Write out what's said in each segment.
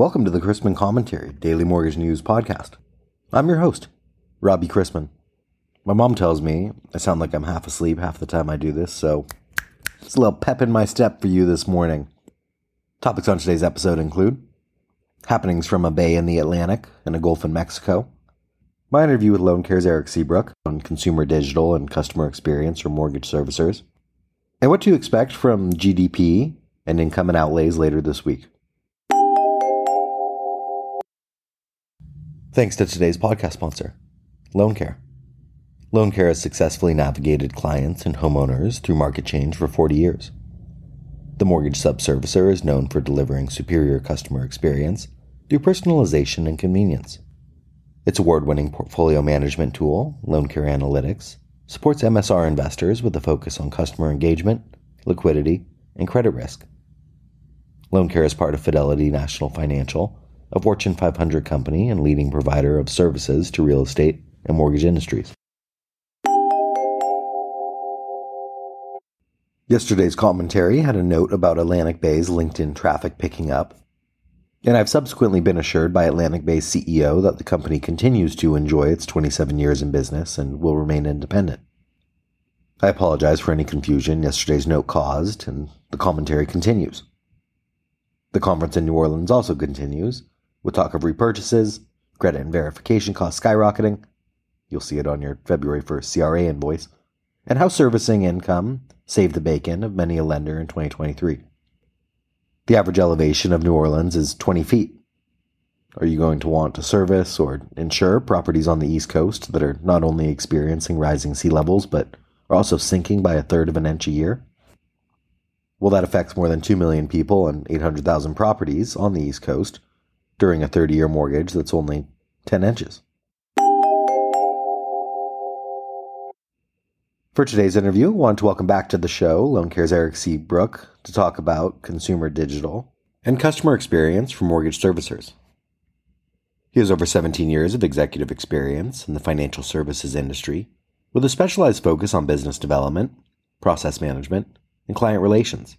Welcome to the Chrisman Commentary, Daily Mortgage News Podcast. I'm your host, Robbie Chrisman. My mom tells me I sound like I'm half asleep half the time I do this, so it's a little pep in my step for you this morning. Topics on today's episode include happenings from a bay in the Atlantic and a Gulf in Mexico, my interview with LoanCare's Eric Seabrook on consumer digital and customer experience for mortgage servicers, and what to expect from GDP and income and outlays later this week. Thanks to today's podcast sponsor, LoanCare. LoanCare has successfully navigated clients and homeowners through market change for 40 years. The mortgage subservicer is known for delivering superior customer experience through personalization and convenience. Its award winning portfolio management tool, LoanCare Analytics, supports MSR investors with a focus on customer engagement, liquidity, and credit risk. LoanCare is part of Fidelity National Financial a Fortune 500 company and leading provider of services to real estate and mortgage industries. Yesterday's commentary had a note about Atlantic Bay's LinkedIn traffic picking up, and I've subsequently been assured by Atlantic Bay's CEO that the company continues to enjoy its 27 years in business and will remain independent. I apologize for any confusion yesterday's note caused, and the commentary continues. The conference in New Orleans also continues, with talk of repurchases, credit and verification costs skyrocketing. You'll see it on your February 1st CRA invoice. And how servicing income saved the bacon of many a lender in 2023. The average elevation of New Orleans is 20 feet. Are you going to want to service or insure properties on the East Coast that are not only experiencing rising sea levels, but are also sinking by a third of an inch a year? Well, that affects more than 2 million people and 800,000 properties on the East Coast during a 30 year mortgage that's only 10 inches. For today's interview, I want to welcome back to the show LoanCare's Eric Seabrook to talk about consumer digital and customer experience for mortgage servicers. He has over 17 years of executive experience in the financial services industry with a specialized focus on business development, process management, and client relations.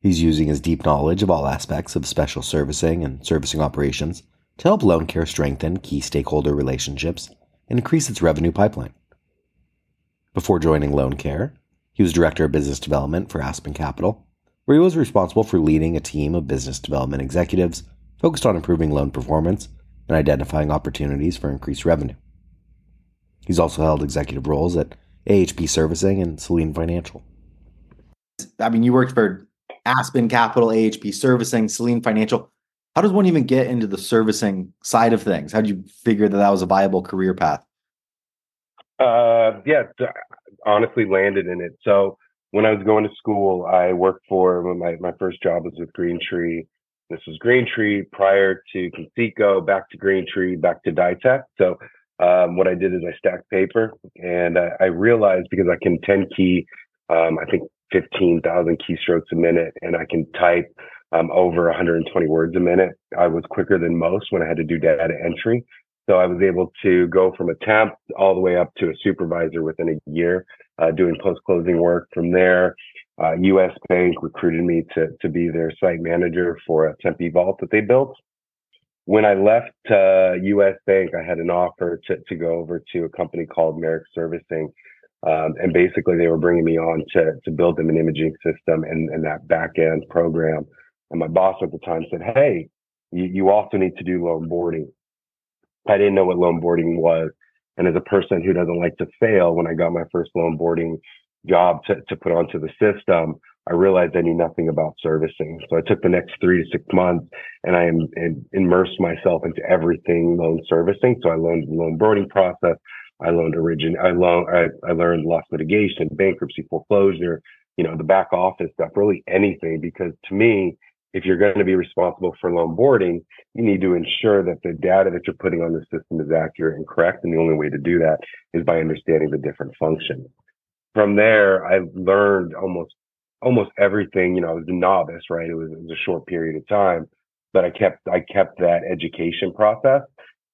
He's using his deep knowledge of all aspects of special servicing and servicing operations to help LoanCare strengthen key stakeholder relationships and increase its revenue pipeline. Before joining LoanCare, he was director of business development for Aspen Capital, where he was responsible for leading a team of business development executives focused on improving loan performance and identifying opportunities for increased revenue. He's also held executive roles at AHP Servicing and Selene Financial. I mean, you worked for Aspen Capital, AHP Servicing, Selene Financial. How does one even get into the servicing side of things? How did you figure that that was a viable career path? Uh, yeah, honestly, landed in it. So when I was going to school, I worked for my my first job was with Green Tree. This was Green Tree prior to Conseco, back to Green Tree, back to Ditech. So um, what I did is I stacked paper, and I, I realized because I can 10 key, um, I think 15,000 keystrokes a minute and I can type um, over 120 words a minute. I was quicker than most when I had to do data entry. So I was able to go from a temp all the way up to a supervisor within a year, uh, doing post closing work. From there, uh, US Bank recruited me to, to be their site manager for a Tempe vault that they built. When I left uh, US Bank, I had an offer to, to go over to a company called Marix Servicing um, and basically, they were bringing me on to to build them an imaging system and, and that back end program. And my boss at the time said, "Hey, you, you also need to do loan boarding." I didn't know what loan boarding was, and as a person who doesn't like to fail, when I got my first loan boarding job to to put onto the system, I realized I knew nothing about servicing. So I took the next three to six months and I am, and immersed myself into everything loan servicing. So I learned the loan boarding process. I learned origin, I, I, I learned loss mitigation, bankruptcy, foreclosure, you know, the back office stuff, really anything. Because to me, if you're going to be responsible for loan boarding, you need to ensure that the data that you're putting on the system is accurate and correct. And the only way to do that is by understanding the different functions. From there, I learned almost almost everything. You know, I was a novice, right? It was, it was a short period of time, but I kept I kept that education process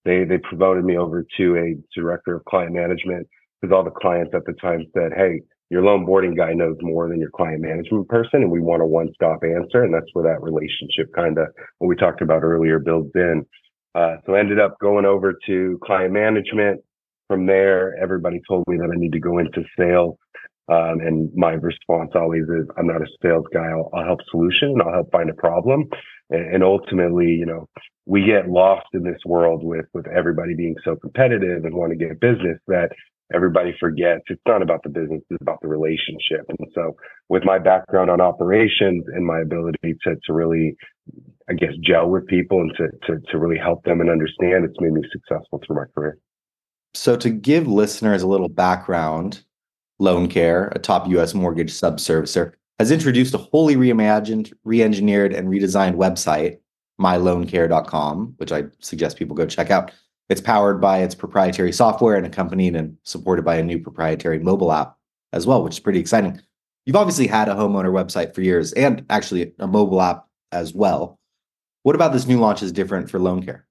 they they promoted me over to a director of client management because all the clients at the time said, "Hey, your loan boarding guy knows more than your client management person, and we want a one stop answer. And that's where that relationship kind of, what we talked about earlier, builds in. Uh, so I ended up going over to client management. From there, everybody told me that I need to go into sales. Um, and my response always is, I'm not a sales guy. I'll, I'll help solution I'll help find a problem. And, and, ultimately, you know, we get lost in this world with, with everybody being so competitive and want to get business that everybody forgets it's not about the business, it's about the relationship. And so with my background on operations and my ability to, to really, I guess, gel with people and to, to, to really help them and understand, it's made me successful through my career. So to give listeners a little background, LoanCare, a top US mortgage subservicer, has introduced a wholly reimagined, re-engineered, and redesigned website, myloancare.com, which I suggest people go check out. It's powered by its proprietary software and accompanied and supported by a new proprietary mobile app as well, which is pretty exciting. You've obviously had a homeowner website for years and actually a mobile app as well. What about this new launch is different for LoanCare?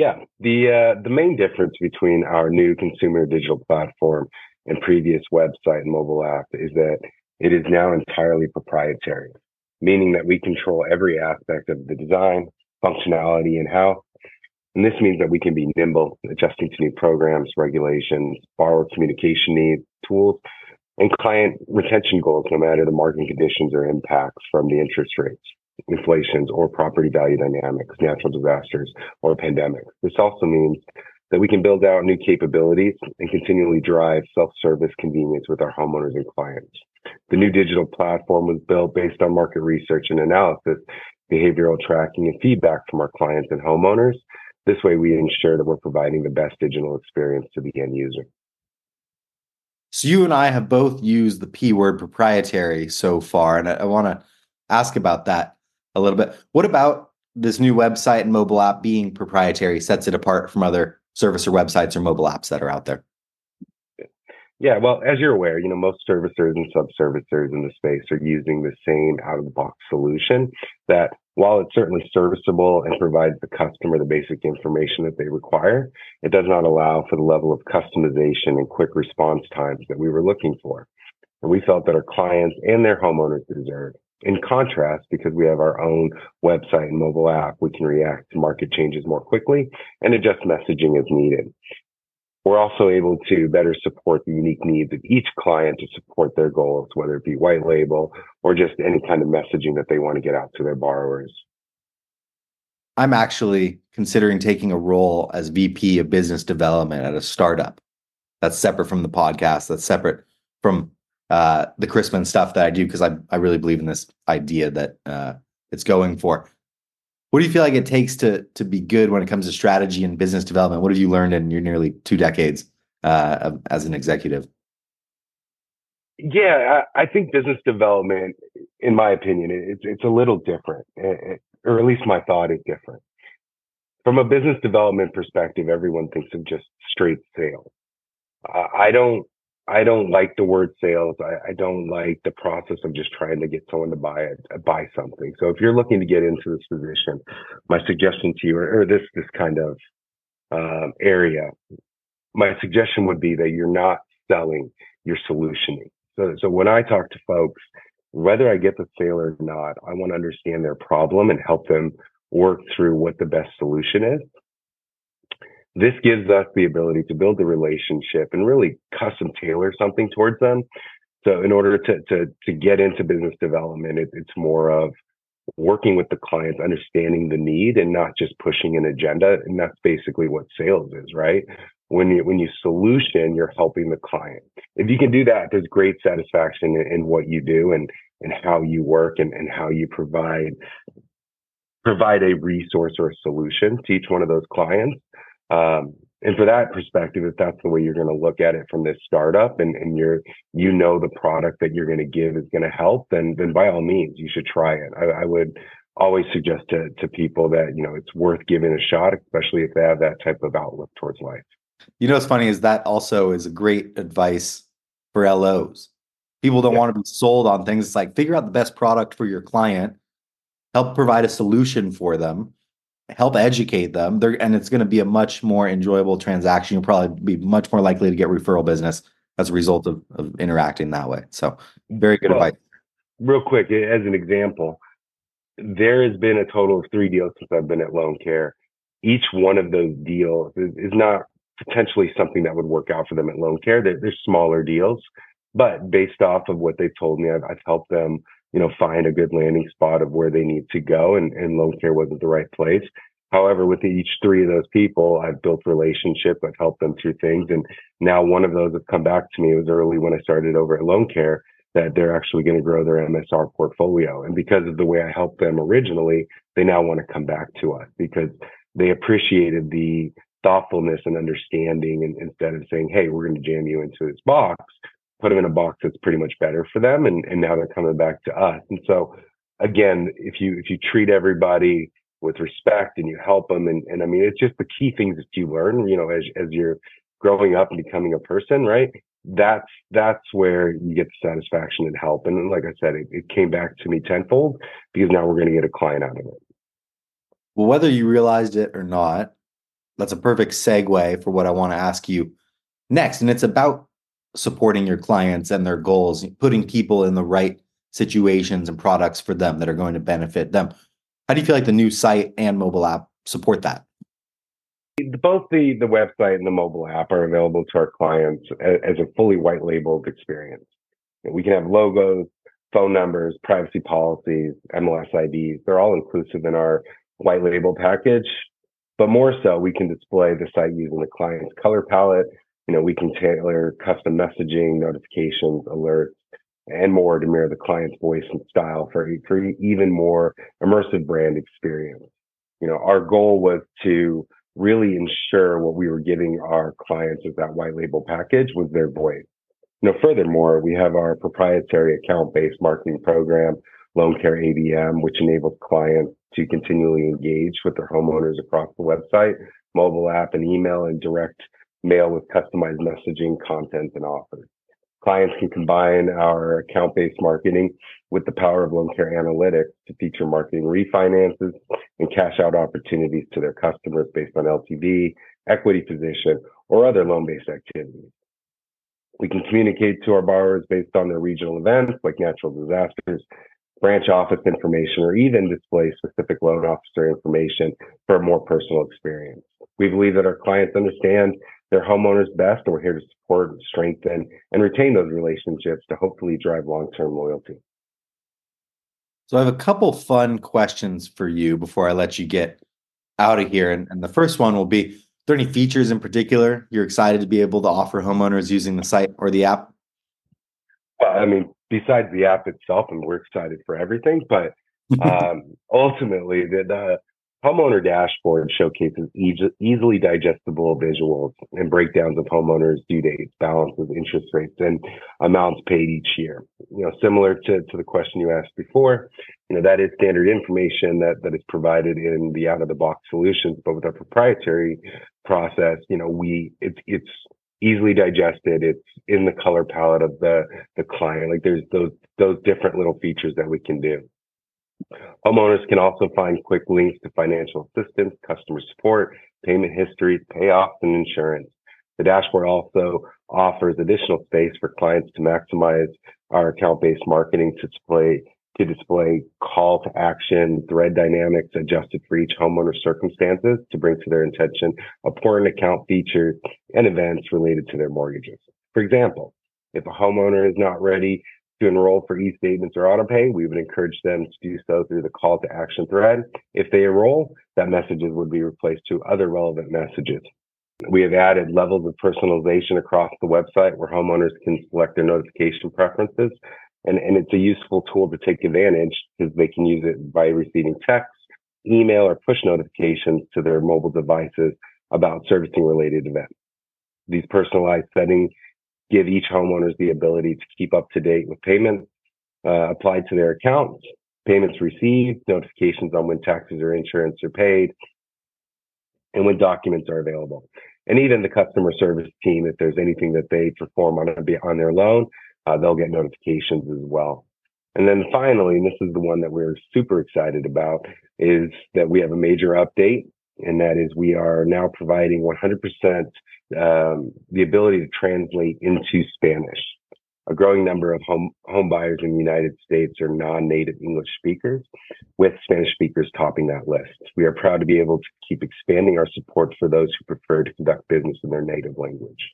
Yeah, the uh, the main difference between our new consumer digital platform and previous website and mobile app is that it is now entirely proprietary, meaning that we control every aspect of the design, functionality, and how. And this means that we can be nimble, adjusting to new programs, regulations, borrower communication needs, tools, and client retention goals, no matter the market conditions or impacts from the interest rates, inflations, or property value dynamics, natural disasters, or pandemics. This also means that we can build out new capabilities and continually drive self-service convenience with our homeowners and clients. The new digital platform was built based on market research and analysis, behavioral tracking, and feedback from our clients and homeowners this way, we ensure that we're providing the best digital experience to the end user. So, you and I have both used the P word proprietary so far, and I, I want to ask about that a little bit. What about this new website and mobile app being proprietary sets it apart from other service or websites or mobile apps that are out there? Yeah, well, as you're aware, you know, most servicers and sub-servicers in the space are using the same out-of-the-box solution that while it's certainly serviceable and provides the customer the basic information that they require, it does not allow for the level of customization and quick response times that we were looking for. And we felt that our clients and their homeowners deserve. In contrast, because we have our own website and mobile app, we can react to market changes more quickly and adjust messaging as needed. We're also able to better support the unique needs of each client to support their goals, whether it be white label or just any kind of messaging that they want to get out to their borrowers. I'm actually considering taking a role as VP of business development at a startup. That's separate from the podcast. That's separate from uh, the Chrisman stuff that I do because I I really believe in this idea that uh, it's going for. What do you feel like it takes to to be good when it comes to strategy and business development? What have you learned in your nearly two decades uh, as an executive? Yeah, I, I, think business development, in my opinion, it's it's a little different, it, or at least my thought is different. From a business development perspective, everyone thinks of just straight sales. I don't I don't like the word sales. I, I, don't like the process of just trying to get someone to buy it, buy something. So if you're looking to get into this position, my suggestion to you, or, or this this kind of um, area, my suggestion would be that you're not selling, you're solutioning. So so when I talk to folks, whether I get the sale or not, I want to understand their problem and help them work through what the best solution is this gives us the ability to build the relationship and really custom tailor something towards them. So in order to to to get into business development, it, it's more of working with the clients, understanding the need, and not just pushing an agenda. And that's basically what sales is, right? When you when you solution, you're helping the client. If you can do that, there's great satisfaction in, in what you do and and how you work and, and how you provide provide a resource or a solution to each one of those clients. Um, and for that perspective, if that's the way you're going to look at it from this startup and, and you're, you know, the product that you're going to give is going to help, then, then by all means, you should try it. I, I would always suggest to, to people that, you know, it's worth giving a shot, especially if they have that type of outlook towards life. You know, what's funny is that also is a great advice for LOs. People don't yeah. want to be sold on things. It's like figure out the best product for your client, help provide a solution for them help educate them They're, and it's going to be a much more enjoyable transaction you'll probably be much more likely to get referral business as a result of, of interacting that way. So very good well, advice. Real quick, as an example, there has been a total of three deals since I've been at LoanCare. Each one of those deals is, is not potentially something that would work out for them at LoanCare. They're, they're smaller deals, but based off of what they've told me, I've, I've, helped them, you know, find a good landing spot of where they need to go, and, and LoanCare wasn't the right place. However, with each three of those people, I've built relationships. I've helped them through things, and now one of those has come back to me. It was early when I started over at LoanCare that they're actually going to grow their MSR portfolio, and because of the way I helped them originally, they now want to come back to us because they appreciated the thoughtfulness and understanding and instead of saying, Hey, we're going to jam you into this box, put them in a box that's pretty much better for them. And, and now they're coming back to us. And so again, if you, if you treat everybody with respect and you help them, and, and I mean, it's just the key things that you learn, you know, as, as you're growing up and becoming a person, right? That's, that's where you get the satisfaction and help. And like I said, it, it came back to me tenfold because now we're going to get a client out of it. Well, whether you realized it or not, that's a perfect segue for what I want to ask you next. And it's about supporting your clients and their goals, putting people in the right situations and products for them that are going to benefit them. How do you feel like the new site and mobile app support that? Both the, the website and the mobile app are available to our clients as, a fully white labeled experience. We can have logos, phone numbers, privacy policies, MLS IDs. They're all inclusive in our white label package. But more so, we can display the site using the client's color palette. You know, we can tailor custom messaging, notifications, alerts, and more to mirror the client's voice and style for, for even more immersive brand experience. You know, our goal was to really ensure what we were giving our clients as that white label package was their voice. You know, furthermore, we have our proprietary account-based marketing program, LoanCare ABM, which enables clients to continually engage with their homeowners across the website, mobile app, and email and direct mail with customized messaging, content, and offers. Clients can combine our account-based marketing with the power of LoanCare Analytics to feature marketing refinances and cash out opportunities to their customers based on LTV, equity position, or other loan-based activities. We can communicate to our borrowers based on their regional events like natural disasters, branch office information, or even display specific loan officer information for a more personal experience. We believe that our clients understand their homeowners best, and we're here to support, strengthen, and retain those relationships to hopefully drive long-term loyalty. So I have a couple fun questions for you before I let you get out of here. And, and the first one will be, are there any features in particular you're excited to be able to offer homeowners using the site or the app? Well, I mean, besides the app itself, and we're excited for everything, but um, ultimately, the, the, homeowner dashboard showcases e- easily digestible visuals and breakdowns of homeowners' due dates, balances, interest rates, and amounts paid each year. You know, similar to, to the question you asked before, you know, that is standard information that, that is provided in the out of the box solutions, but with our proprietary process, you know, we, it's, it's easily digested. It's in the color palette of the, the client. Like there's those, those different little features that we can do. Homeowners can also find quick links to financial assistance, customer support, payment history, payoffs, and insurance. The dashboard also offers additional space for clients to maximize our account-based marketing to display to display call to action, thread dynamics adjusted for each homeowner's circumstances to bring to their attention important account features and events related to their mortgages. For example, if a homeowner is not ready to enroll for e-statements or autopay, we would encourage them to do so through the call to action thread. If they enroll, that messages would be replaced to other relevant messages. We have added levels of personalization across the website where homeowners can select their notification preferences and, and it's a useful tool to take advantage because they can use it by receiving text, email, or push notifications to their mobile devices about servicing related events. These personalized settings give each homeowners the ability to keep up to date with payments uh, applied to their account, payments received, notifications on when taxes or insurance are paid, and when documents are available. And even the customer service team, if there's anything that they perform on, on their loan, uh, they'll get notifications as well. And then finally, and this is the one that we're super excited about, is that we have a major update and that is we are now providing 100% um, the ability to translate into Spanish. A growing number of home, home buyers in the United States are non native English speakers, with Spanish speakers topping that list. We are proud to be able to keep expanding our support for those who prefer to conduct business in their native language.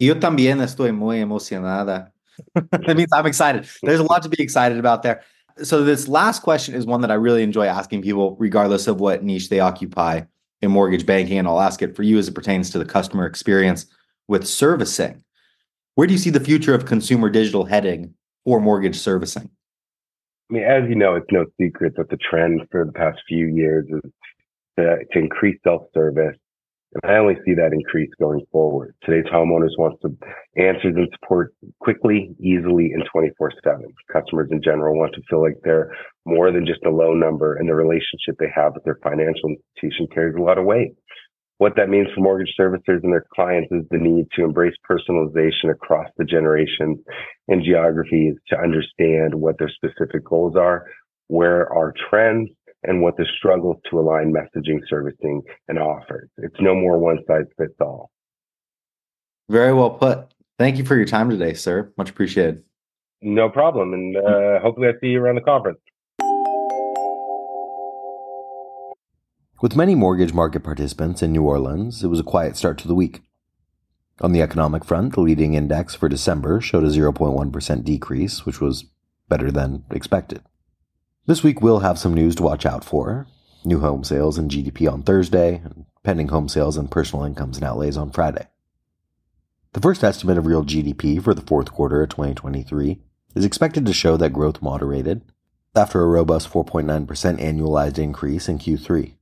Yo también estoy muy emocionada. that means I'm excited. There's a lot to be excited about there. So, this last question is one that I really enjoy asking people, regardless of what niche they occupy in mortgage banking. And I'll ask it for you as it pertains to the customer experience with servicing. Where do you see the future of consumer digital heading for mortgage servicing? I mean, as you know, it's no secret that the trend for the past few years is to, to increase self service and I only see that increase going forward. Today's homeowners want to answers and support quickly, easily, and 24 7. Customers in general want to feel like they're more than just a low number and the relationship they have with their financial institution carries a lot of weight. What that means for mortgage servicers and their clients is the need to embrace personalization across the generations and geographies to understand what their specific goals are, where are trends, and what the struggles to align messaging, servicing, and offers. It's no more one size fits all. Very well put. Thank you for your time today, sir. Much appreciated. No problem. And uh, hopefully, I see you around the conference. With many mortgage market participants in New Orleans, it was a quiet start to the week. On the economic front, the leading index for December showed a 0.1% decrease, which was better than expected. This week we'll have some news to watch out for. New home sales and GDP on Thursday, and pending home sales and personal incomes and outlays on Friday. The first estimate of real GDP for the fourth quarter of 2023 is expected to show that growth moderated after a robust 4.9% annualized increase in Q3.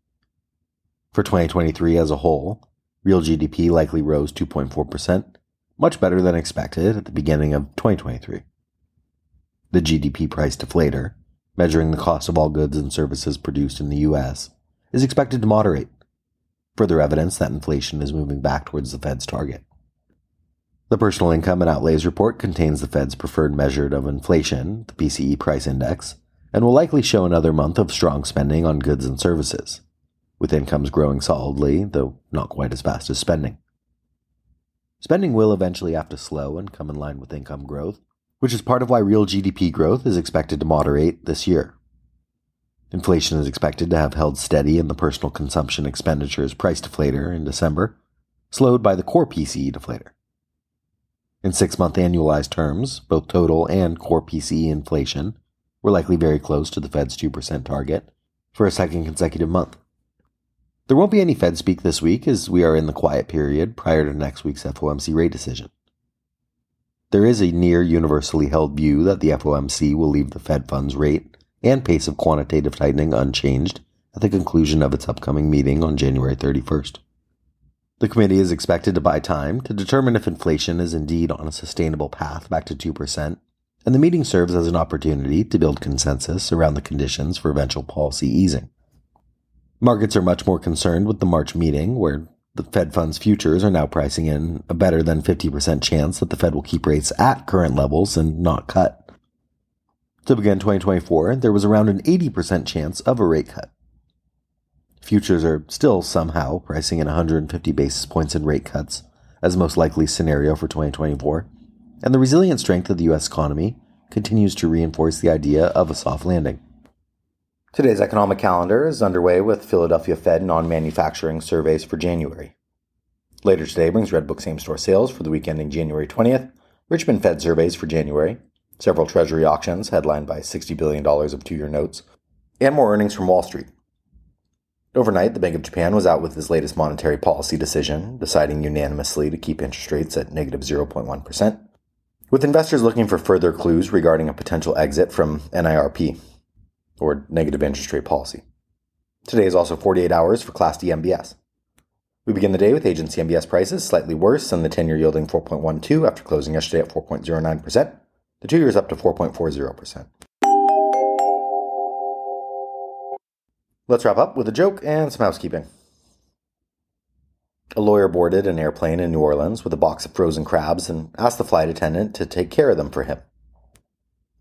For 2023 as a whole, real GDP likely rose 2.4%, much better than expected at the beginning of 2023. The GDP price deflator, measuring the cost of all goods and services produced in the U.S., is expected to moderate, further evidence that inflation is moving back towards the Fed's target. The Personal Income and Outlays Report contains the Fed's preferred measure of inflation, the PCE price index, and will likely show another month of strong spending on goods and services, with incomes growing solidly, though not quite as fast as spending. Spending will eventually have to slow and come in line with income growth, which is part of why real GDP growth is expected to moderate this year. Inflation is expected to have held steady in the personal consumption expenditures price deflator in December, slowed by the core PCE deflator. In six month annualized terms, both total and core PCE inflation were likely very close to the Fed's 2% target for a second consecutive month. There won't be any Fed speak this week as we are in the quiet period prior to next week's FOMC rate decision. There is a near universally held view that the FOMC will leave the Fed funds rate and pace of quantitative tightening unchanged at the conclusion of its upcoming meeting on January 31st. The committee is expected to buy time to determine if inflation is indeed on a sustainable path back to 2%, and the meeting serves as an opportunity to build consensus around the conditions for eventual policy easing. Markets are much more concerned with the March meeting, where the Fed funds futures are now pricing in a better than 50% chance that the Fed will keep rates at current levels and not cut. To begin 2024, there was around an 80% chance of a rate cut. Futures are still somehow pricing in 150 basis points in rate cuts as most likely scenario for 2024, and the resilient strength of the U.S. economy continues to reinforce the idea of a soft landing. Today's economic calendar is underway with Philadelphia Fed non manufacturing surveys for January. Later today brings Redbook same store sales for the week ending January 20th, Richmond Fed surveys for January, several Treasury auctions headlined by $60 billion of two year notes, and more earnings from Wall Street. Overnight, the Bank of Japan was out with its latest monetary policy decision, deciding unanimously to keep interest rates at negative 0.1, with investors looking for further clues regarding a potential exit from NIRP or negative interest rate policy. Today is also 48 hours for Class B MBS. We begin the day with agency MBS prices slightly worse than the 10 year yielding 4.12 after closing yesterday at 4.09%. The 2 years up to 4.40%. Let's wrap up with a joke and some housekeeping. A lawyer boarded an airplane in New Orleans with a box of frozen crabs and asked the flight attendant to take care of them for him.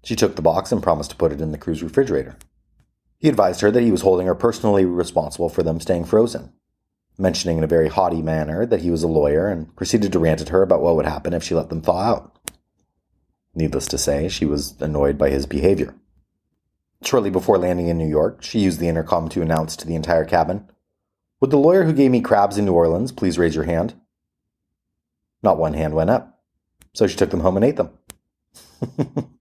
She took the box and promised to put it in the crew's refrigerator. He advised her that he was holding her personally responsible for them staying frozen, mentioning in a very haughty manner that he was a lawyer and proceeded to rant at her about what would happen if she let them thaw out. Needless to say, she was annoyed by his behavior. Shortly before landing in New York, she used the intercom to announce to the entire cabin Would the lawyer who gave me crabs in New Orleans please raise your hand? Not one hand went up, so she took them home and ate them.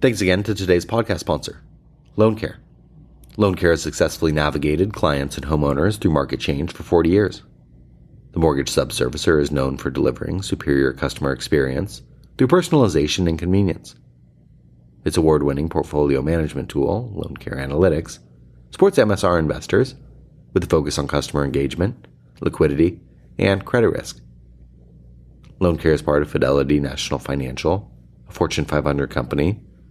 Thanks again to today's podcast sponsor, LoanCare. LoanCare has successfully navigated clients and homeowners through market change for 40 years. The mortgage subservicer is known for delivering superior customer experience through personalization and convenience. Its award winning portfolio management tool, LoanCare Analytics, supports MSR investors with a focus on customer engagement, liquidity, and credit risk. LoanCare is part of Fidelity National Financial, a Fortune 500 company